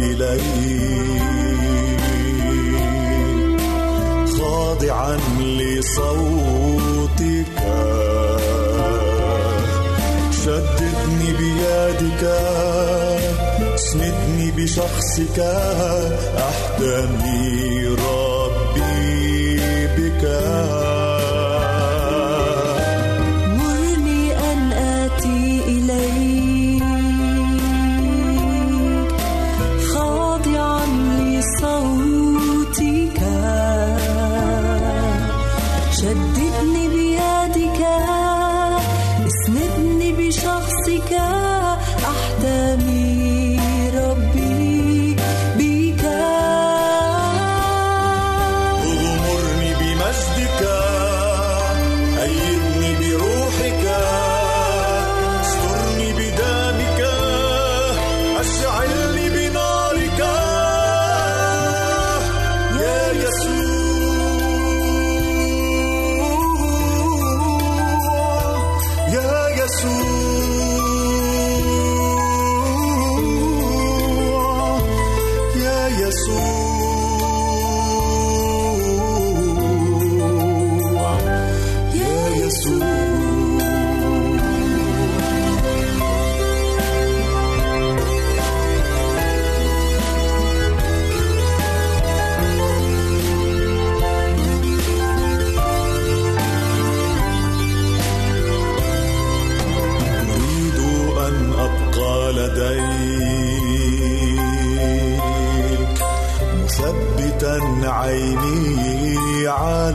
إليك. خاضعا لصوتك. شددني بيدك. اسندني بشخصك. أحتمي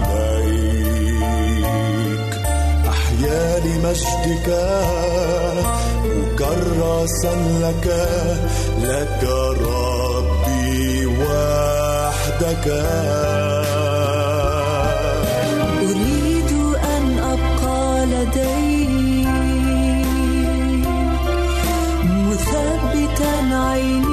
عليك. أحيا لمجدك مكرسا لك لك ربي وحدك. أريد أن أبقى لديك مثبتا عيني.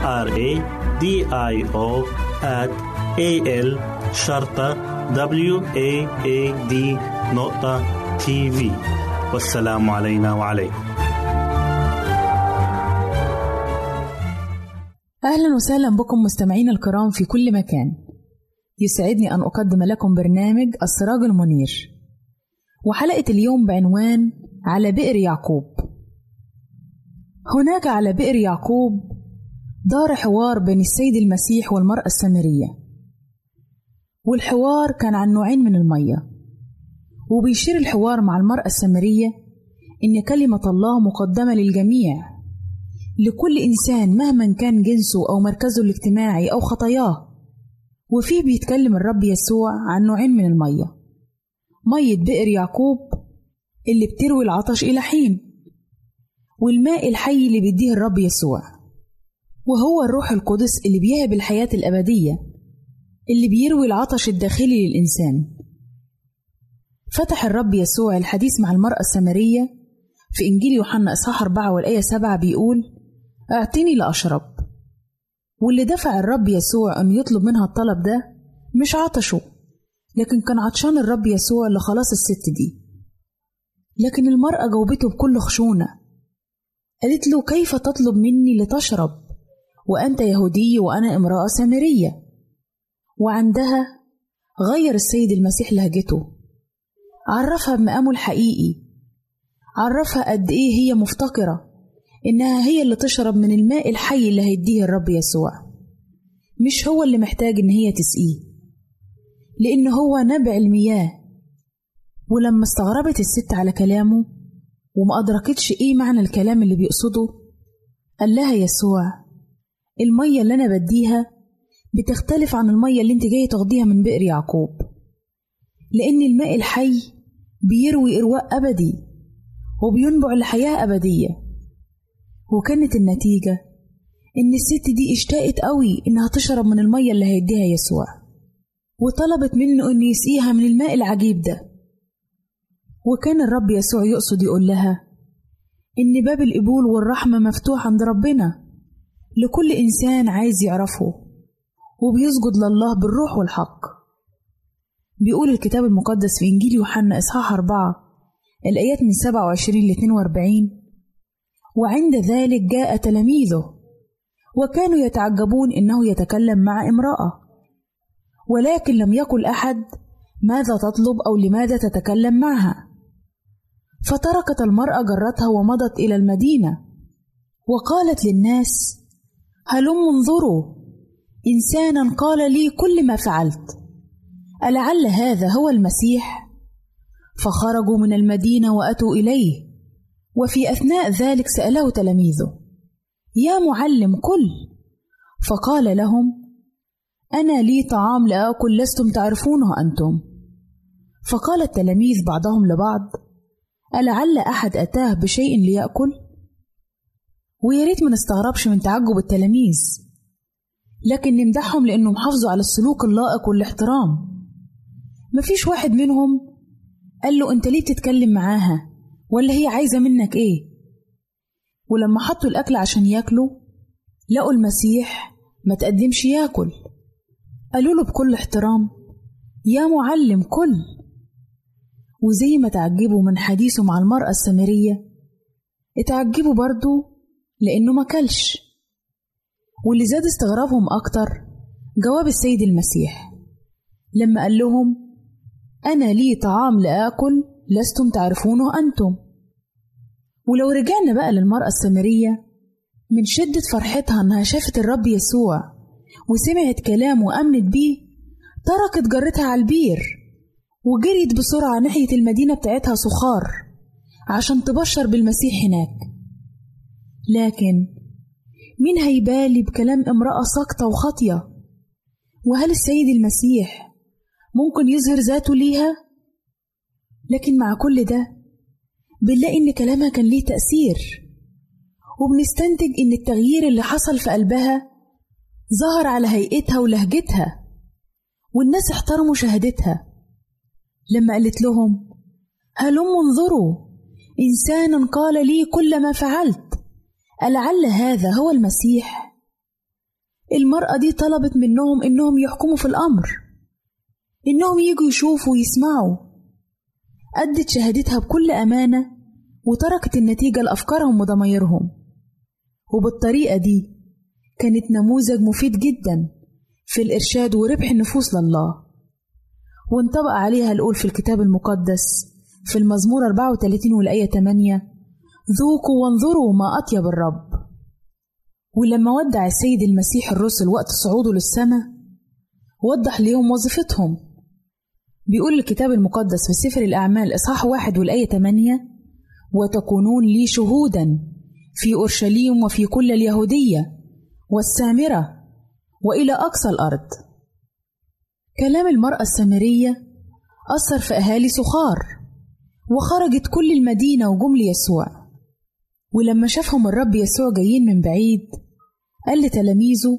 R A D I O at al شرطة w a a d نقطة تي في والسلام علينا وعليكم. أهلا وسهلا بكم مستمعينا الكرام في كل مكان. يسعدني أن أقدم لكم برنامج السراج المنير. وحلقة اليوم بعنوان على بئر يعقوب. هناك على بئر يعقوب دار حوار بين السيد المسيح والمرأة السامرية. والحوار كان عن نوعين من المية. وبيشير الحوار مع المرأة السامرية إن كلمة الله مقدمة للجميع لكل إنسان مهما كان جنسه أو مركزه الاجتماعي أو خطاياه. وفيه بيتكلم الرب يسوع عن نوعين من المية. مية بئر يعقوب اللي بتروي العطش إلى حين والماء الحي اللي بيديه الرب يسوع. وهو الروح القدس اللي بيهب الحياة الأبدية اللي بيروي العطش الداخلي للإنسان. فتح الرب يسوع الحديث مع المرأة السامرية في إنجيل يوحنا إصحاح 4 والآية 7 بيقول أعطني لأشرب. واللي دفع الرب يسوع أن يطلب منها الطلب ده مش عطشه لكن كان عطشان الرب يسوع لخلاص الست دي. لكن المرأة جاوبته بكل خشونة قالت له كيف تطلب مني لتشرب؟ وأنت يهودي وأنا امرأة سامرية. وعندها غير السيد المسيح لهجته. عرفها بمقامه الحقيقي. عرفها قد إيه هي مفتقرة. إنها هي اللي تشرب من الماء الحي اللي هيديه الرب يسوع. مش هو اللي محتاج إن هي تسقيه. لأن هو نبع المياه. ولما استغربت الست على كلامه وما أدركتش إيه معنى الكلام اللي بيقصده قال لها يسوع المية اللي أنا بديها بتختلف عن المية اللي أنت جاية تاخديها من بئر يعقوب. لأن الماء الحي بيروي إرواء أبدي وبينبع لحياة أبدية. وكانت النتيجة إن الست دي اشتاقت قوي إنها تشرب من المية اللي هيديها يسوع. وطلبت منه إنه يسقيها من الماء العجيب ده. وكان الرب يسوع يقصد يقول لها إن باب القبول والرحمة مفتوح عند ربنا. لكل إنسان عايز يعرفه وبيسجد لله بالروح والحق. بيقول الكتاب المقدس في إنجيل يوحنا إصحاح أربعة الآيات من 27 ل 42 وعند ذلك جاء تلاميذه وكانوا يتعجبون إنه يتكلم مع امرأة ولكن لم يقل أحد ماذا تطلب أو لماذا تتكلم معها. فتركت المرأة جرتها ومضت إلى المدينة وقالت للناس هلم انظروا. إنسانا قال لي كل ما فعلت. ألعل هذا هو المسيح؟ فخرجوا من المدينة وأتوا إليه. وفي أثناء ذلك سأله تلاميذه يا معلم كل فقال لهم أنا لي طعام لآكل لستم تعرفونه أنتم. فقال التلاميذ بعضهم لبعض ألعل أحد أتاه بشيء ليأكل؟ ويا ريت ما نستغربش من تعجب التلاميذ. لكن نمدحهم لأنهم حافظوا على السلوك اللائق والاحترام. مفيش واحد منهم قال له أنت ليه بتتكلم معاها؟ ولا هي عايزة منك إيه؟ ولما حطوا الأكل عشان ياكلوا لقوا المسيح ما تقدمش ياكل. قالوا له بكل احترام يا معلم كل. وزي ما تعجبوا من حديثه مع المرأة السامرية اتعجبوا برضو لأنه ما كلش. واللي زاد استغرابهم أكتر جواب السيد المسيح. لما قال لهم أنا لي طعام لآكل لستم تعرفونه أنتم. ولو رجعنا بقى للمرأة السامرية من شدة فرحتها إنها شافت الرب يسوع وسمعت كلامه وأمنت بيه تركت جرتها على البير وجريت بسرعة ناحية المدينة بتاعتها سخار عشان تبشر بالمسيح هناك. لكن مين هيبالي بكلام امرأة ساقطة وخاطية؟ وهل السيد المسيح ممكن يظهر ذاته ليها؟ لكن مع كل ده بنلاقي إن كلامها كان ليه تأثير وبنستنتج إن التغيير اللي حصل في قلبها ظهر على هيئتها ولهجتها والناس احترموا شهادتها. لما قالت لهم هلم انظروا إنسانا قال لي كل ما فعلت. ألعل هذا هو المسيح. المرأة دي طلبت منهم إنهم يحكموا في الأمر إنهم يجوا يشوفوا ويسمعوا. أدت شهادتها بكل أمانة وتركت النتيجة لأفكارهم وضمايرهم. وبالطريقة دي كانت نموذج مفيد جدا في الإرشاد وربح النفوس لله. وانطبق عليها القول في الكتاب المقدس في المزمور 34 والآية 8 ذوقوا وانظروا ما أطيب الرب. ولما ودع السيد المسيح الرسل وقت صعوده للسماء وضح ليهم وظيفتهم. بيقول الكتاب المقدس في سفر الأعمال إصحاح واحد والآية 8 وتكونون لي شهودا في أورشليم وفي كل اليهودية والسامرة وإلى أقصى الأرض. كلام المرأة السامرية أثر في أهالي سخار وخرجت كل المدينة وجم ليسوع. ولما شافهم الرب يسوع جايين من بعيد قال لتلاميذه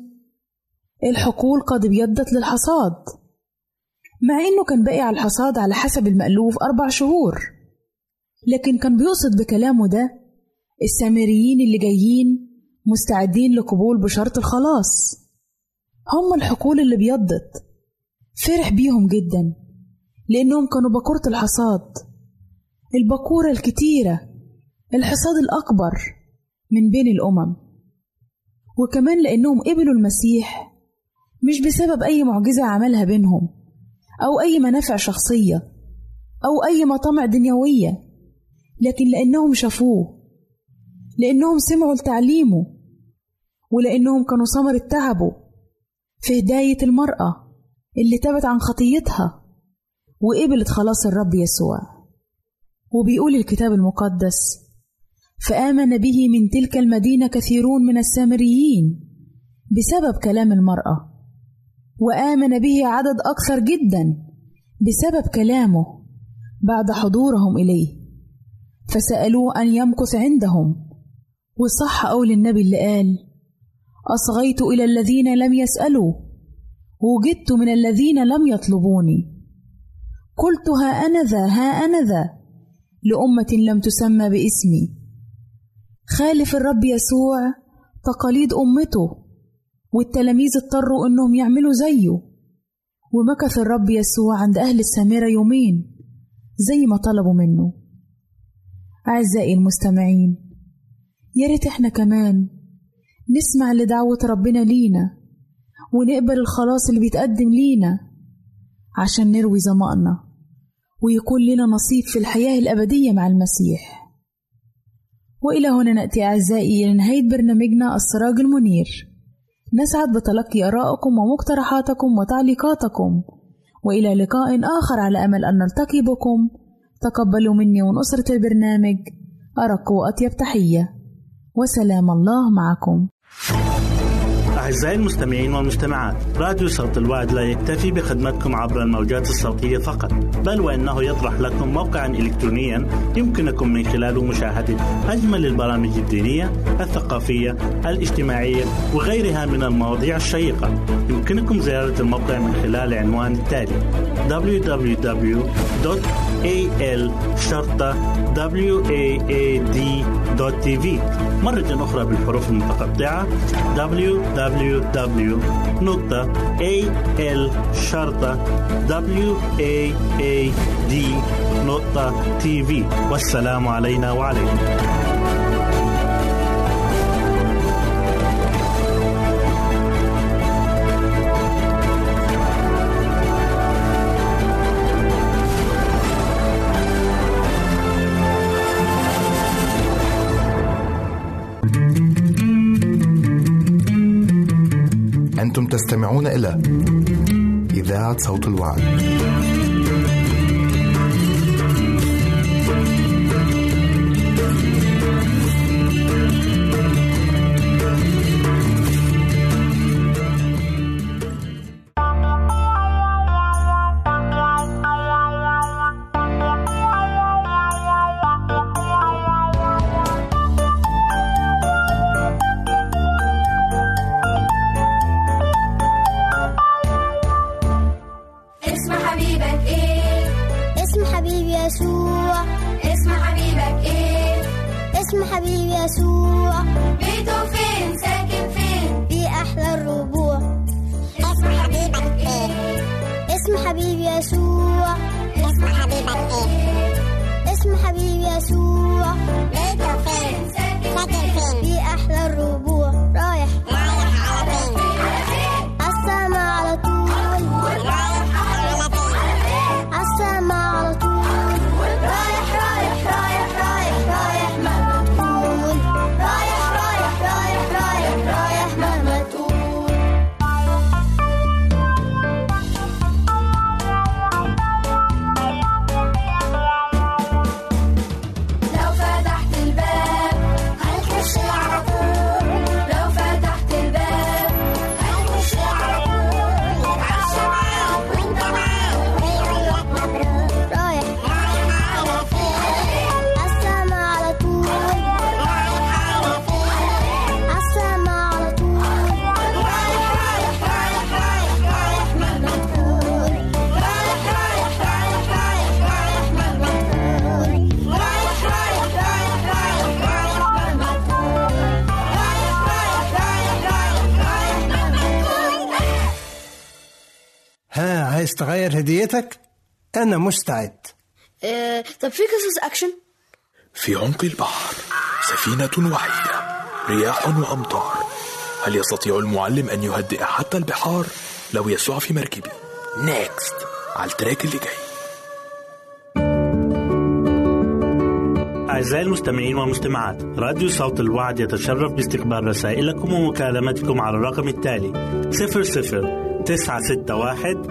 الحقول قد ابيضت للحصاد. مع إنه كان باقي على الحصاد على حسب المألوف أربع شهور. لكن كان بيقصد بكلامه ده السامريين اللي جايين مستعدين لقبول بشرط الخلاص. هم الحقول اللي بيضت. فرح بيهم جدا لأنهم كانوا بكورة الحصاد البكورة الكتيرة. الحصاد الأكبر من بين الأمم. وكمان لأنهم قبلوا المسيح مش بسبب أي معجزة عملها بينهم أو أي منافع شخصية أو أي مطامع دنيوية لكن لأنهم شافوه لأنهم سمعوا لتعليمه ولأنهم كانوا ثمرة تعبه في هداية المرأة اللي تابت عن خطيتها وقبلت خلاص الرب يسوع. وبيقول الكتاب المقدس فآمن به من تلك المدينة كثيرون من السامريين بسبب كلام المرأة وآمن به عدد أكثر جدا بسبب كلامه بعد حضورهم إليه. فسألوه أن يمكث عندهم وصح قول النبي اللي قال أصغيت إلى الذين لم يسألوا وجدت من الذين لم يطلبوني. قلت ها أنا ذا ها أنا ذا لأمة لم تسمى باسمي. خالف الرب يسوع تقاليد أمته والتلاميذ اضطروا إنهم يعملوا زيه. ومكث الرب يسوع عند أهل السامرة يومين زي ما طلبوا منه. أعزائي المستمعين يا ريت إحنا كمان نسمع لدعوة ربنا لينا ونقبل الخلاص اللي بيتقدم لينا عشان نروي ظمأنا ويكون لنا نصيب في الحياة الأبدية مع المسيح. وإلى هنا نأتي أعزائي إلى نهاية برنامجنا السراج المنير. نسعد بتلقي آرائكم ومقترحاتكم وتعليقاتكم. وإلى لقاء آخر على أمل أن نلتقي بكم. تقبلوا مني ومن أسرة البرنامج. أرق وأطيب تحية. وسلام الله معكم. أعزائي المستمعين والمستمعات راديو صوت الوعد لا يكتفي بخدمتكم عبر الموجات الصوتية فقط بل وإنه يطرح لكم موقعا إلكترونيا يمكنكم من خلاله مشاهدة أجمل البرامج الدينية الثقافية الاجتماعية وغيرها من المواضيع الشيقة. يمكنكم زيارة الموقع من خلال العنوان التالي www.al-waad.tv مرة أخرى بالحروف المتقطعة www www.al-waad.tv والسلام علينا وعليكم. تستمعون إلى إذاعة صوت الوعد. اسم حبيب يسوع بيته فين ساكن فين؟ في أحلى الربوع. اسم حبيبك إيه؟ اسم حبيب يسوع اسم حبيبك إيه؟ اسم حبيب يسوع بيته فين عايز تغير هديتك؟ أنا مستعد. طب في قصص أكشن؟ في عمق البحر سفينة وحيدة رياح وأمطار. هل يستطيع المعلم أن يهدئ حتى البحار؟ لو يسوع في مركبي. Next على ال track اللي جاي. أعزائي المستمعين والمستمعات راديو صوت الوعد يتشرف باستقبال رسائلكم ومكالمتكم على الرقم التالي 00 961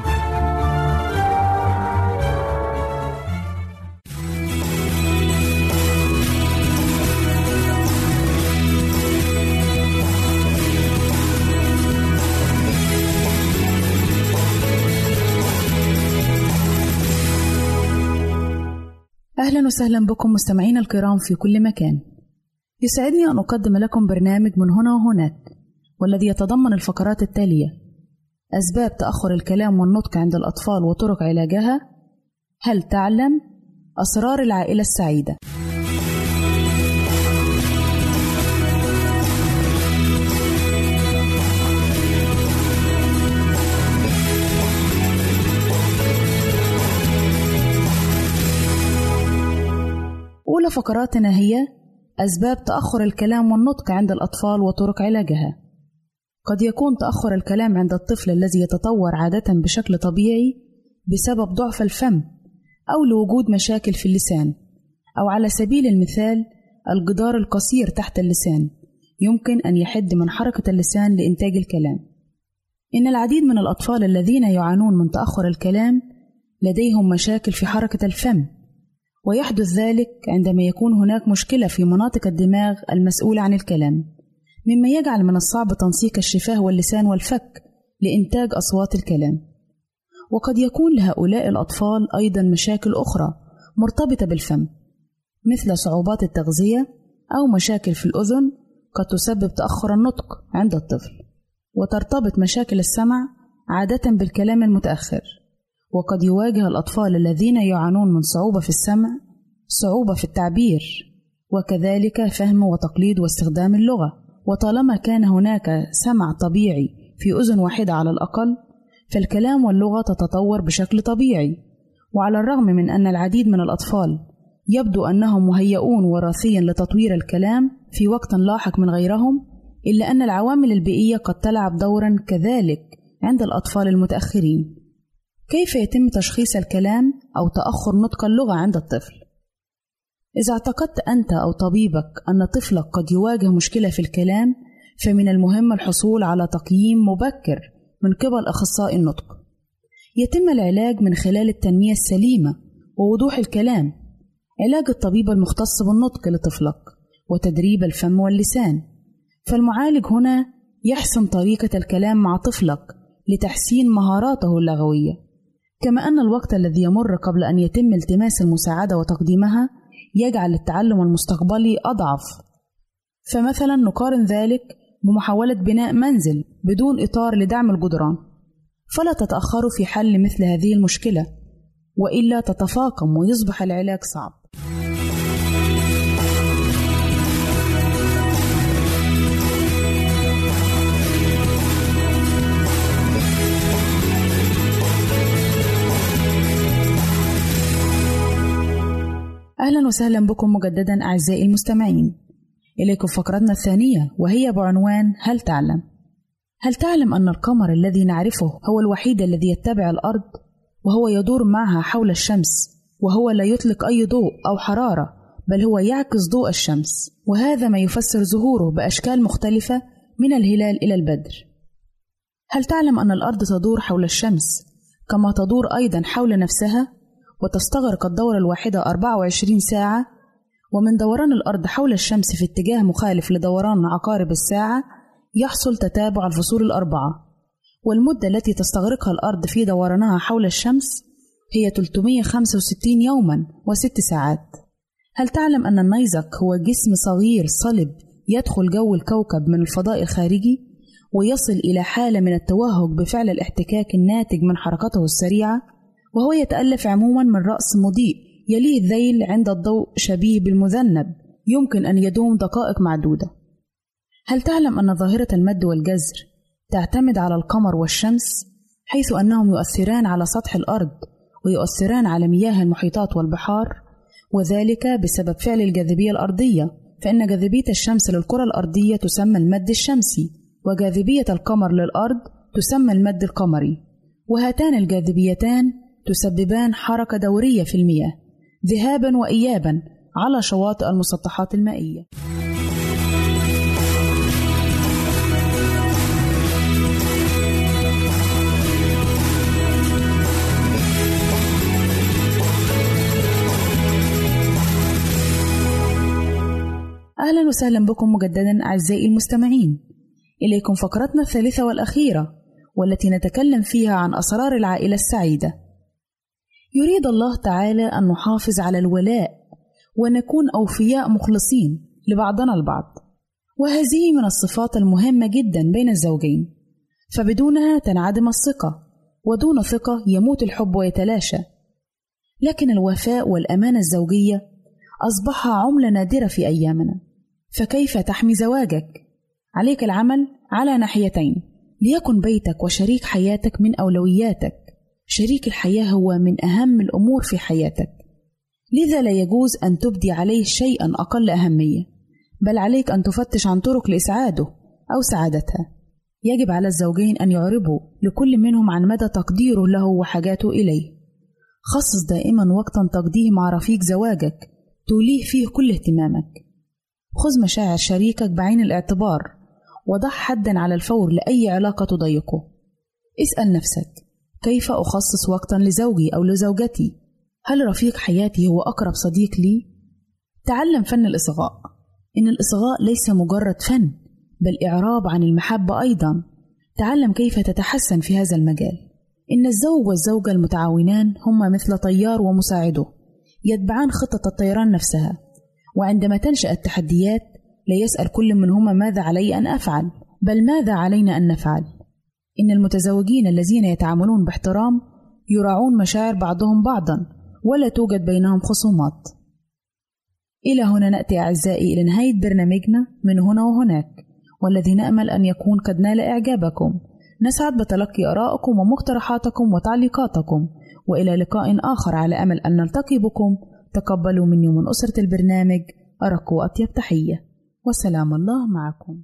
أهلا وسهلا بكم مستمعينا الكرام في كل مكان. يسعدني أن أقدم لكم برنامج من هنا وهناك والذي يتضمن الفقرات التالية. أسباب تأخر الكلام والنطق عند الأطفال وطرق علاجها هل تعلم أسرار العائلة السعيدة؟ أولى فقراتنا هي أسباب تأخر الكلام والنطق عند الأطفال وطرق علاجها. قد يكون تأخر الكلام عند الطفل الذي يتطور عادة بشكل طبيعي بسبب ضعف الفم أو لوجود مشاكل في اللسان، أو على سبيل المثال الجدار القصير تحت اللسان يمكن أن يحد من حركة اللسان لإنتاج الكلام. إن العديد من الأطفال الذين يعانون من تأخر الكلام لديهم مشاكل في حركة الفم ويحدث ذلك عندما يكون هناك مشكلة في مناطق الدماغ المسؤولة عن الكلام، مما يجعل من الصعب تنسيق الشفاه واللسان والفك لإنتاج أصوات الكلام. وقد يكون لهؤلاء الأطفال أيضا مشاكل أخرى مرتبطة بالفم، مثل صعوبات التغذية أو مشاكل في الأذن قد تسبب تأخر النطق عند الطفل، وترتبط مشاكل السمع عادة بالكلام المتأخر. وقد يواجه الأطفال الذين يعانون من صعوبة في السمع صعوبة في التعبير وكذلك فهم وتقليد واستخدام اللغة. وطالما كان هناك سمع طبيعي في أذن واحدة على الأقل فالكلام واللغة تتطور بشكل طبيعي. وعلى الرغم من أن العديد من الأطفال يبدو أنهم مهيئون وراثيا لتطوير الكلام في وقت لاحق من غيرهم إلا أن العوامل البيئية قد تلعب دورا كذلك عند الأطفال المتأخرين. كيف يتم تشخيص الكلام أو تأخر نطق اللغة عند الطفل؟ إذا اعتقدت أنت أو طبيبك أن طفلك قد يواجه مشكلة في الكلام فمن المهم الحصول على تقييم مبكر من قبل أخصائي النطق. يتم العلاج من خلال التنمية السليمة ووضوح الكلام علاج الطبيب المختص بالنطق لطفلك وتدريب الفم واللسان. فالمعالج هنا يحسن طريقة الكلام مع طفلك لتحسين مهاراته اللغوية. كما أن الوقت الذي يمر قبل أن يتم التماس المساعدة وتقديمها يجعل التعلم المستقبلي أضعف. فمثلا نقارن ذلك بمحاولة بناء منزل بدون إطار لدعم الجدران. فلا تتأخروا في حل مثل هذه المشكلة وإلا تتفاقم ويصبح العلاج صعب. أهلا وسهلا بكم مجددا أعزائي المستمعين. إليكم فقرتنا الثانية وهي بعنوان هل تعلم؟ هل تعلم أن القمر الذي نعرفه هو الوحيد الذي يتبع الأرض وهو يدور معها حول الشمس وهو لا يطلق أي ضوء أو حرارة بل هو يعكس ضوء الشمس وهذا ما يفسر ظهوره بأشكال مختلفة من الهلال إلى البدر. هل تعلم أن الأرض تدور حول الشمس كما تدور أيضا حول نفسها؟ وتستغرق الدورة الواحدة 24 ساعة ومن دوران الأرض حول الشمس في اتجاه مخالف لدوران عقارب الساعة يحصل تتابع الفصول الأربعة. والمدة التي تستغرقها الأرض في دورانها حول الشمس هي 365 يوما وست ساعات. هل تعلم أن النيزك هو جسم صغير صلب يدخل جو الكوكب من الفضاء الخارجي ويصل إلى حالة من التوهج بفعل الاحتكاك الناتج من حركته السريعة؟ وهو يتألف عموما من رأس مضيء يليه الذيل عند الضوء شبيه بالمذنب يمكن أن يدوم دقائق معدودة. هل تعلم أن ظاهرة المد والجزر تعتمد على القمر والشمس؟ حيث أنهم يؤثران على سطح الأرض ويؤثران على مياه المحيطات والبحار وذلك بسبب فعل الجاذبية الأرضية فإن جاذبية الشمس للكرة الأرضية تسمى المد الشمسي وجاذبية القمر للأرض تسمى المد القمري. وهاتان الجاذبيتان تسببان حركة دورية في المياه ذهابا وإيابا على شواطئ المسطحات المائية. أهلا وسهلا بكم مجددا أعزائي المستمعين. إليكم فقرتنا الثالثة والأخيرة والتي نتكلم فيها عن أسرار العائلة السعيدة. يريد الله تعالى أن نحافظ على الولاء ونكون أوفياء مخلصين لبعضنا البعض. وهذه من الصفات المهمة جدا بين الزوجين. فبدونها تنعدم الثقة ودون ثقة يموت الحب ويتلاشى. لكن الوفاء والأمانة الزوجية أصبح عملة نادرة في أيامنا. فكيف تحمي زواجك؟ عليك العمل على ناحيتين ليكن بيتك وشريك حياتك من أولوياتك. شريك الحياة هو من أهم الأمور في حياتك. لذا لا يجوز أن تبدي عليه شيئا أقل أهمية بل عليك أن تفتش عن طرق لإسعاده أو سعادتها يجب على الزوجين أن يعربوا لكل منهم عن مدى تقديره له وحاجاته إليه. خصص دائما وقتا تقضيه مع رفيق زواجك توليه فيه كل اهتمامك. خذ مشاعر شريكك بعين الاعتبار وضع حدا على الفور لأي علاقة تضيقه. اسأل نفسك كيف أخصص وقتا لزوجي أو لزوجتي؟ هل رفيق حياتي هو أقرب صديق لي؟ تعلم فن الإصغاء. إن الإصغاء ليس مجرد فن بل إعراب عن المحبة أيضا. تعلم كيف تتحسن في هذا المجال. إن الزوج والزوجة المتعاونان هما مثل طيار ومساعده يتبعان خطة الطيران نفسها. وعندما تنشأ التحديات لا يسأل كل منهما ماذا علي أن أفعل بل ماذا علينا أن نفعل. إن المتزوجين الذين يتعاملون باحترام يراعون مشاعر بعضهم بعضا ولا توجد بينهم خصومات. إلى هنا نأتي أعزائي إلى نهاية برنامجنا من هنا وهناك والذي نأمل أن يكون قد نال إعجابكم. نسعد بتلقي آرائكم ومقترحاتكم وتعليقاتكم وإلى لقاء آخر على أمل أن نلتقي بكم. تقبلوا مني ومن أسرة البرنامج أرق وأطيب تحية. وسلام الله معكم.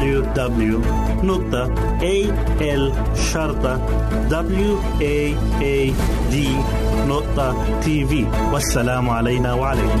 www.al-waad.tv والسلام علينا وعليكم.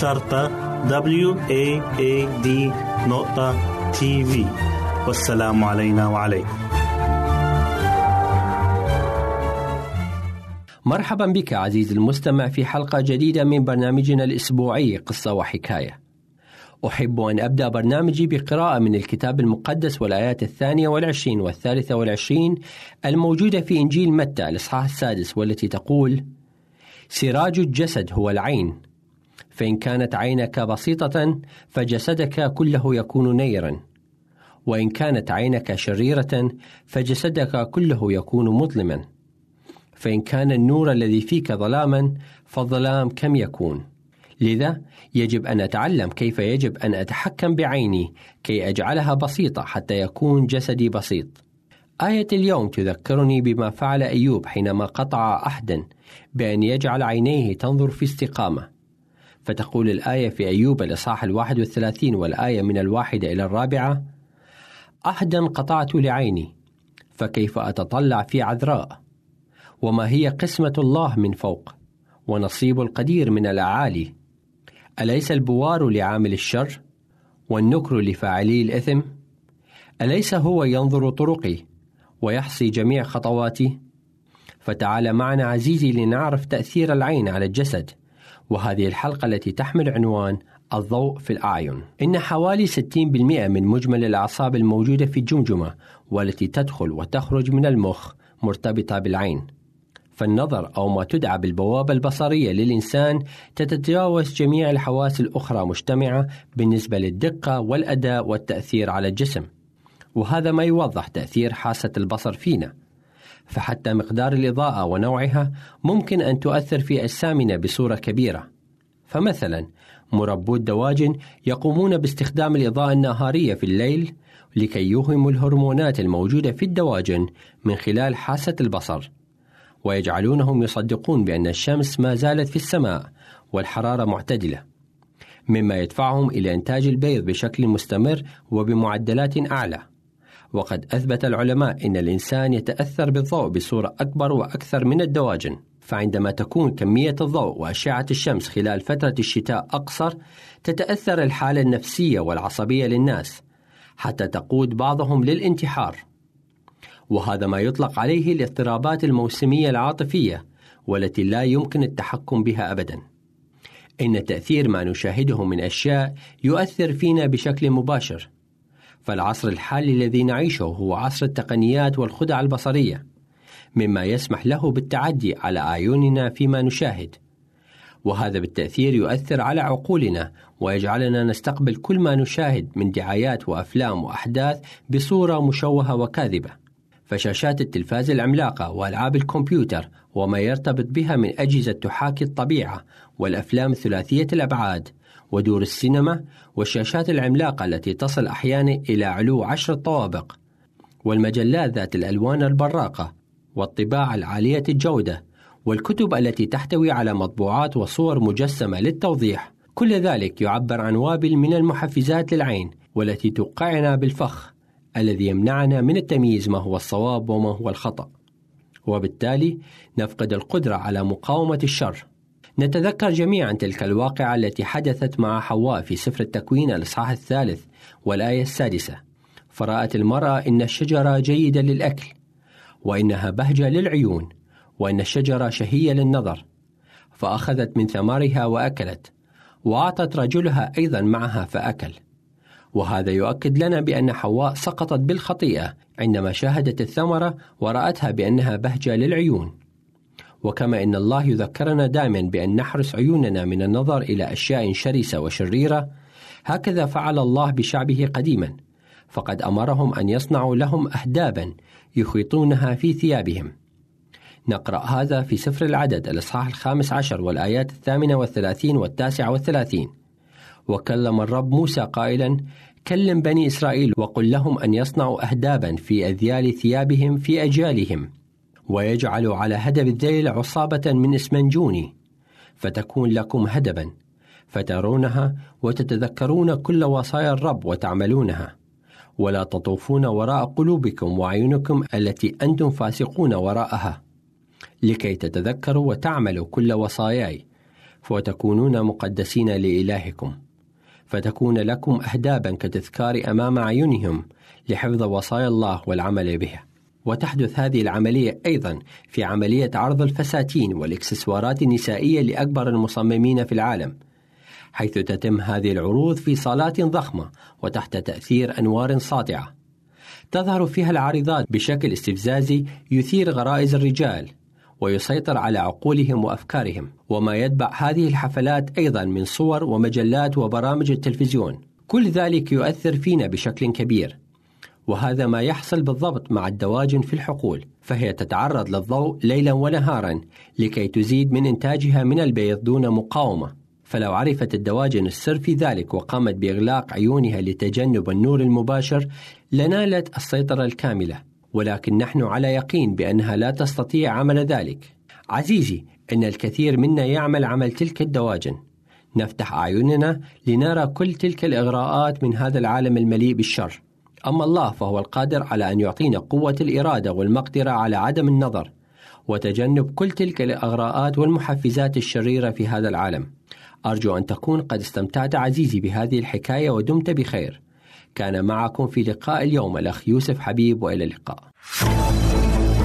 شرطة W A A D نقطة تي في والسلام علينا وعليكم. مرحبا بك عزيزي المستمع في حلقة جديدة من برنامجنا الأسبوعي قصة وحكاية. أحب أن أبدأ برنامجي بقراءة من الكتاب المقدس والآيات الثانية والعشرين والثالثة والعشرين الموجودة في إنجيل متى الإصحاح السادس والتي تقول: سراج الجسد هو العين، فإن كانت عينك بسيطة فجسدك كله يكون نيرا، وإن كانت عينك شريرة فجسدك كله يكون مظلما. فإن كان النور الذي فيك ظلاما فالظلام كم يكون؟ لذا يجب أن أتعلم كيف يجب أن أتحكم بعيني كي أجعلها بسيطة حتى يكون جسدي بسيط. آية اليوم تذكرني بما فعل أيوب حينما قطع عهدا بأن يجعل عينيه تنظر في استقامة. فتقول الآية في أيوب الإصحاح الواحد والثلاثين والآية من الواحدة إلى الرابعة عهدا قطعت لعيني فكيف أتطلع في عذراء؟ وما هي قسمة الله من فوق ونصيب القدير من الأعالي؟ أليس البوار لعامل الشر والنكر لفاعلي الإثم؟ أليس هو ينظر طرقي ويحصي جميع خطواتي؟ فتعال معنا عزيزي لنعرف تأثير العين على الجسد. وهذه الحلقة التي تحمل عنوان الضوء في الأعين. إن حوالي 60% من مجمل الأعصاب الموجودة في الجمجمة والتي تدخل وتخرج من المخ مرتبطة بالعين. فالنظر أو ما تدعى بالبوابة البصرية للإنسان تتجاوز جميع الحواس الأخرى مجتمعة بالنسبة للدقة والأداء والتأثير على الجسم. وهذا ما يوضح تأثير حاسة البصر فينا. فحتى مقدار الإضاءة ونوعها ممكن أن تؤثر في أجسامنا بصورة كبيرة. فمثلا مربو الدواجن يقومون باستخدام الإضاءة النهارية في الليل لكي يوهموا الهرمونات الموجودة في الدواجن من خلال حاسة البصر. ويجعلونهم يصدقون بأن الشمس ما زالت في السماء والحرارة معتدلة مما يدفعهم إلى إنتاج البيض بشكل مستمر وبمعدلات أعلى. وقد أثبت العلماء أن الإنسان يتأثر بالضوء بصورة أكبر وأكثر من الدواجن فعندما تكون كمية الضوء وأشعة الشمس خلال فترة الشتاء أقصر تتأثر الحالة النفسية والعصبية للناس حتى تقود بعضهم للانتحار. وهذا ما يطلق عليه الاضطرابات الموسمية العاطفية والتي لا يمكن التحكم بها أبدا. إن تأثير ما نشاهده من أشياء يؤثر فينا بشكل مباشر فالعصر الحالي الذي نعيشه هو عصر التقنيات والخدع البصرية مما يسمح له بالتعدي على أعيننا فيما نشاهد. وهذا بالتأثير يؤثر على عقولنا ويجعلنا نستقبل كل ما نشاهد من دعايات وأفلام وأحداث بصورة مشوهة وكاذبة. فشاشات التلفاز العملاقة وألعاب الكمبيوتر وما يرتبط بها من أجهزة تحاكي الطبيعة والأفلام ثلاثية الأبعاد ودور السينما والشاشات العملاقة التي تصل أحيانا إلى علو عشر طوابق والمجلات ذات الألوان البراقة والطباعة العالية الجودة والكتب التي تحتوي على مطبوعات وصور مجسمة للتوضيح. كل ذلك يعبر عن وابل من المحفزات للعين والتي توقعنا بالفخ الذي يمنعنا من التمييز ما هو الصواب وما هو الخطأ. وبالتالي نفقد القدرة على مقاومة الشر. نتذكر جميعا تلك الواقعة التي حدثت مع حواء في سفر التكوين الإصحاح الثالث والآية السادسة. فرأت المرأة إن الشجرة جيدة للأكل وإنها بهجة للعيون وإن الشجرة شهية للنظر. فأخذت من ثمارها وأكلت وأعطت رجلها أيضا معها فأكل. وهذا يؤكد لنا بأن حواء سقطت بالخطيئة عندما شاهدت الثمرة ورأتها بأنها بهجة للعيون. وكما إن الله يذكرنا دائما بأن نحرس عيوننا من النظر إلى أشياء شرسة وشريرة هكذا فعل الله بشعبه قديما فقد أمرهم أن يصنعوا لهم اهدابا يخيطونها في ثيابهم. نقرأ هذا في سفر العدد الإصحاح الخامس عشر والآيات الثامنة والثلاثين والتاسعة والثلاثين. وكلم الرب موسى قائلا كلم بني إسرائيل وقل لهم أن يصنعوا اهدابا في أذيال ثيابهم في أجيالهم. ويجعل على هدب الذيل عصابة من إسمنجوني فتكون لكم هدبا فترونها وتتذكرون كل وصايا الرب وتعملونها ولا تطوفون وراء قلوبكم وعيونكم التي أنتم فاسقون وراءها لكي تتذكروا وتعملوا كل وصاياي وتكونون مقدسين لإلهكم فتكون لكم أهدابا كتذكار أمام عيونهم لحفظ وصايا الله والعمل بها. وتحدث هذه العملية أيضا في عملية عرض الفساتين والإكسسوارات النسائية لأكبر المصممين في العالم حيث تتم هذه العروض في صالات ضخمة وتحت تأثير أنوار ساطعة تظهر فيها العارضات بشكل استفزازي يثير غرائز الرجال ويسيطر على عقولهم وأفكارهم وما يتبع هذه الحفلات أيضا من صور ومجلات وبرامج التلفزيون. كل ذلك يؤثر فينا بشكل كبير. وهذا ما يحصل بالضبط مع الدواجن في الحقول فهي تتعرض للضوء ليلا ونهارا لكي تزيد من إنتاجها من البيض دون مقاومة. فلو عرفت الدواجن السر في ذلك وقامت بإغلاق عيونها لتجنب النور المباشر لنالت السيطرة الكاملة. ولكن نحن على يقين بأنها لا تستطيع عمل ذلك. عزيزي إن الكثير منا يعمل عمل تلك الدواجن. نفتح أعيننا لنرى كل تلك الإغراءات من هذا العالم المليء بالشر. أما الله فهو القادر على أن يعطينا قوة الإرادة والمقدرة على عدم النظر وتجنب كل تلك الإغراءات والمحفزات الشريرة في هذا العالم. أرجو أن تكون قد استمتعت عزيزي بهذه الحكاية ودمت بخير. كان معكم في لقاء اليوم الأخ يوسف حبيب وإلى اللقاء.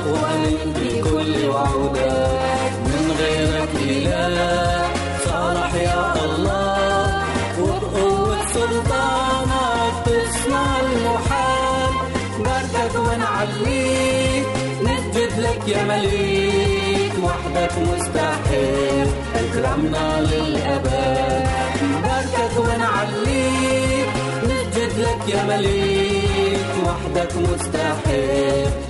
صادق وأمين في كل وعودك من غيرك إله صالح يا الله. وبقوة سلطانك تصنع المحال. باركك ونعليك نسجد لك يا مليك. وحدك مستحيل أكرمنا للأبد. باركك ونعليك نسجد لك يا مليك. وحدك مستحيل.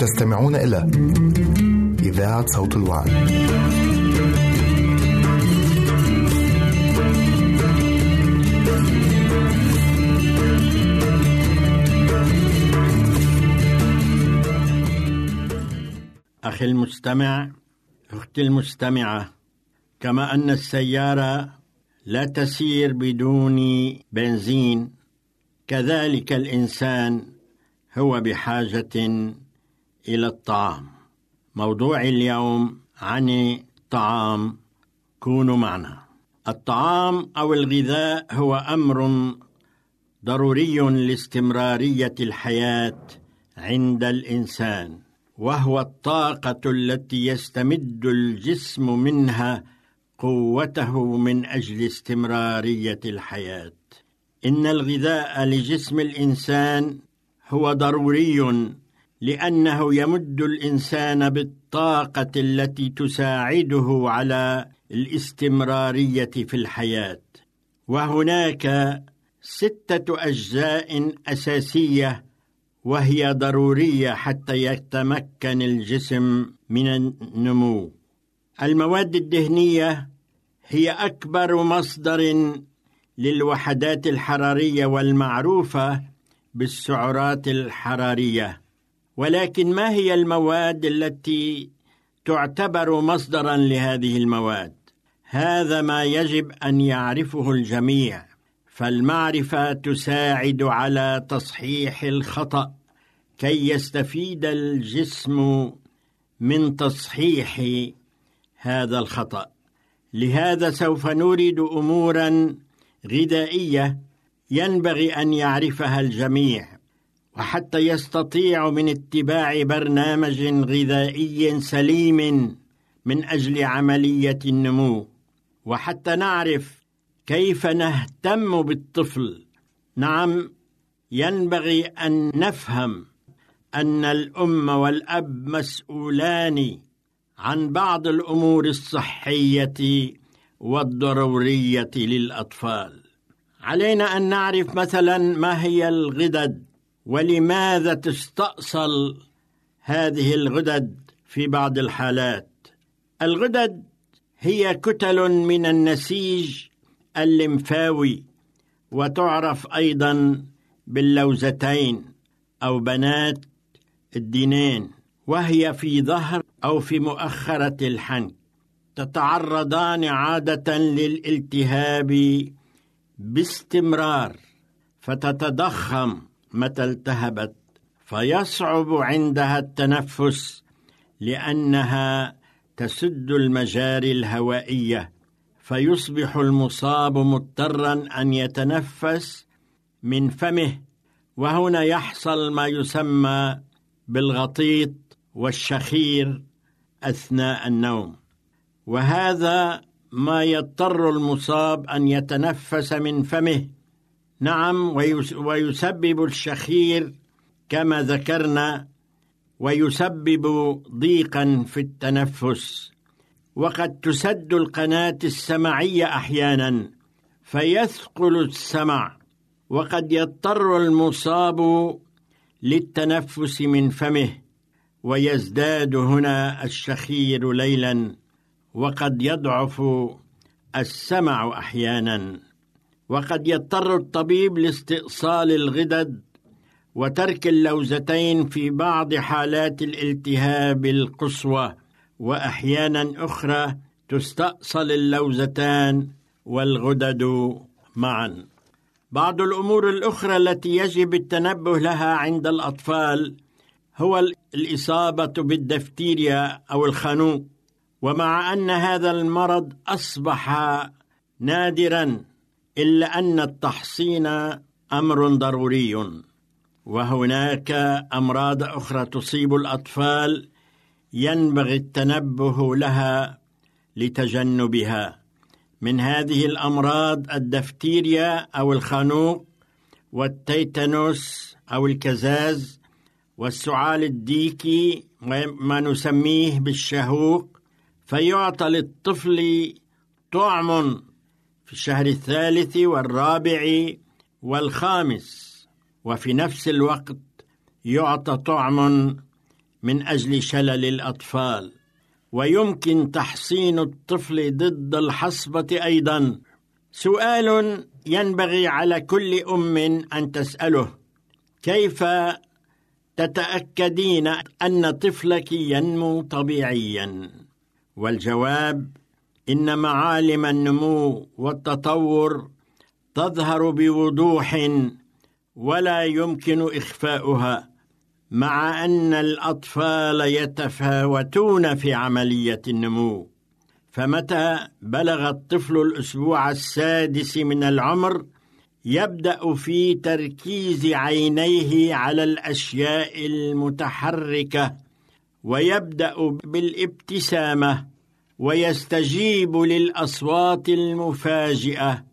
تستمعون إلى إذاعة صوت الوعد. أخي المستمع أختي المستمعة كما أن السيارة لا تسير بدون بنزين كذلك الإنسان هو بحاجة إلى الطعام. موضوع اليوم عن الطعام. كونوا معنا. الطعام أو الغذاء هو أمر ضروري لاستمرارية الحياة عند الإنسان وهو الطاقة التي يستمد الجسم منها قوته من أجل استمرارية الحياة. إن الغذاء لجسم الإنسان هو ضروري لأنه يمد الإنسان بالطاقة التي تساعده على الاستمرارية في الحياة. وهناك ستة أجزاء أساسية وهي ضرورية حتى يتمكن الجسم من النمو. المواد الدهنية هي أكبر مصدر للوحدات الحرارية والمعروفة بالسعرات الحرارية. ولكن ما هي المواد التي تعتبر مصدرا لهذه المواد؟ هذا ما يجب أن يعرفه الجميع. فالمعرفة تساعد على تصحيح الخطأ كي يستفيد الجسم من تصحيح هذا الخطأ. لهذا سوف نورد امورا غذائية ينبغي أن يعرفها الجميع. وحتى يستطيع من اتباع برنامج غذائي سليم من أجل عملية النمو. وحتى نعرف كيف نهتم بالطفل. نعم ينبغي أن نفهم أن الأم والأب مسؤولان عن بعض الأمور الصحية والضرورية للأطفال. علينا أن نعرف مثلا ما هي الغدد. ولماذا تستأصل هذه الغدد في بعض الحالات؟ الغدد هي كتل من النسيج الليمفاوي وتعرف أيضا باللوزتين أو بنات الدينين وهي في ظهر أو في مؤخرة الحنك. تتعرضان عادة للالتهاب باستمرار فتتضخم متى التهبت فيصعب عندها التنفس لأنها تسد المجاري الهوائية فيصبح المصاب مضطرا أن يتنفس من فمه. وهنا يحصل ما يسمى بالغطيط والشخير أثناء النوم. وهذا ما يضطر المصاب أن يتنفس من فمه. نعم ويسبب الشخير كما ذكرنا ويسبب ضيقا في التنفس. وقد تسد القناة السمعية أحيانا فيثقل السمع وقد يضطر المصاب للتنفس من فمه ويزداد هنا الشخير ليلا وقد يضعف السمع أحيانا. وقد يضطر الطبيب لاستئصال الغدد وترك اللوزتين في بعض حالات الالتهاب القصوى وأحيانا أخرى تستأصل اللوزتان والغدد معا. بعض الأمور الأخرى التي يجب التنبه لها عند الأطفال هو الإصابة بالدفتيريا أو الخنوق ومع أن هذا المرض أصبح نادرا إلا أن التحصين أمر ضروري وهناك أمراض أخرى تصيب الأطفال ينبغي التنبه لها لتجنبها. من هذه الأمراض الدفتيريا أو الخنوق والتيتانوس أو الكزاز والسعال الديكي ما نسميه بالشهوق فيعطى للطفل طعم في الشهر الثالث والرابع والخامس وفي نفس الوقت يعطى طعم من أجل شلل الأطفال ويمكن تحصين الطفل ضد الحصبة أيضا. سؤال ينبغي على كل أم أن تسأله كيف تتأكدين أن طفلك ينمو طبيعيا؟ والجواب إن معالم النمو والتطور تظهر بوضوح ولا يمكن إخفاؤها مع أن الأطفال يتفاوتون في عملية النمو. فمتى بلغ الطفل الأسبوع السادس من العمر يبدأ في تركيز عينيه على الأشياء المتحركة ويبدأ بالابتسامة. ويستجيب للأصوات المفاجئة.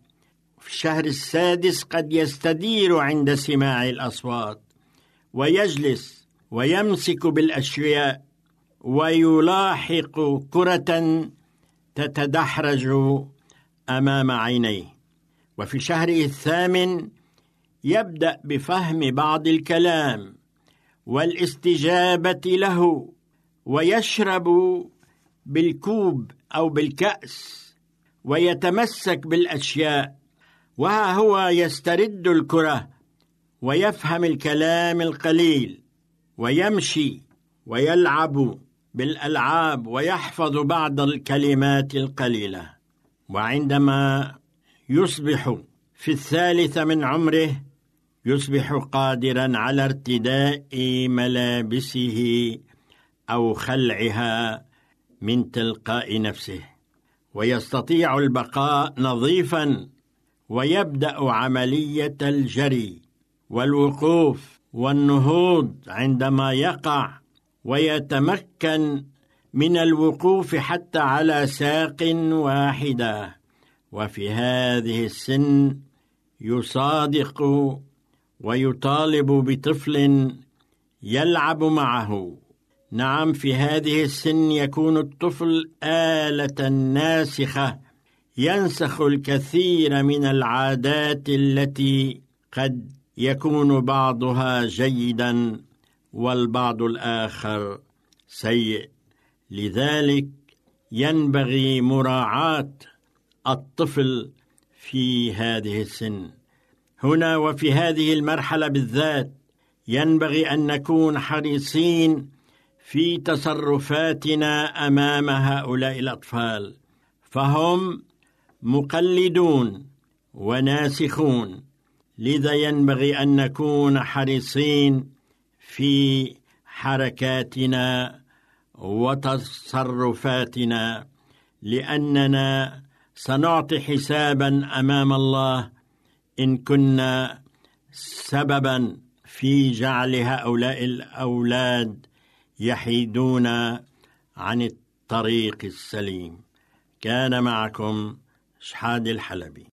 في الشهر السادس قد يستدير عند سماع الأصوات. ويجلس ويمسك بالأشياء ويلاحق كرة تتدحرج أمام عينيه. وفي شهره الثامن يبدأ بفهم بعض الكلام والإستجابة له ويشرب بالكوب أو بالكأس ويتمسك بالأشياء وها هو يسترد الكرة ويفهم الكلام القليل ويمشي ويلعب بالألعاب ويحفظ بعض الكلمات القليلة. وعندما يصبح في الثالث من عمره يصبح قادرا على ارتداء ملابسه أو خلعها من تلقاء نفسه ويستطيع البقاء نظيفا ويبدأ عملية الجري والوقوف والنهوض عندما يقع ويتمكن من الوقوف حتى على ساق واحدة. وفي هذه السن يصادق ويطالب بطفل يلعب معه. نعم في هذه السن يكون الطفل آلة ناسخة ينسخ الكثير من العادات التي قد يكون بعضها جيدا والبعض الآخر سيء. لذلك ينبغي مراعاة الطفل في هذه السن. هنا وفي هذه المرحلة بالذات ينبغي أن نكون حريصين في تصرفاتنا أمام هؤلاء الأطفال فهم مقلدون وناسخون لذا ينبغي أن نكون حريصين في حركاتنا وتصرفاتنا لأننا سنعطي حسابا أمام الله إن كنا سببا في جعل هؤلاء الأولاد يحيدون عن الطريق السليم. كان معكم شحاد الحلبي.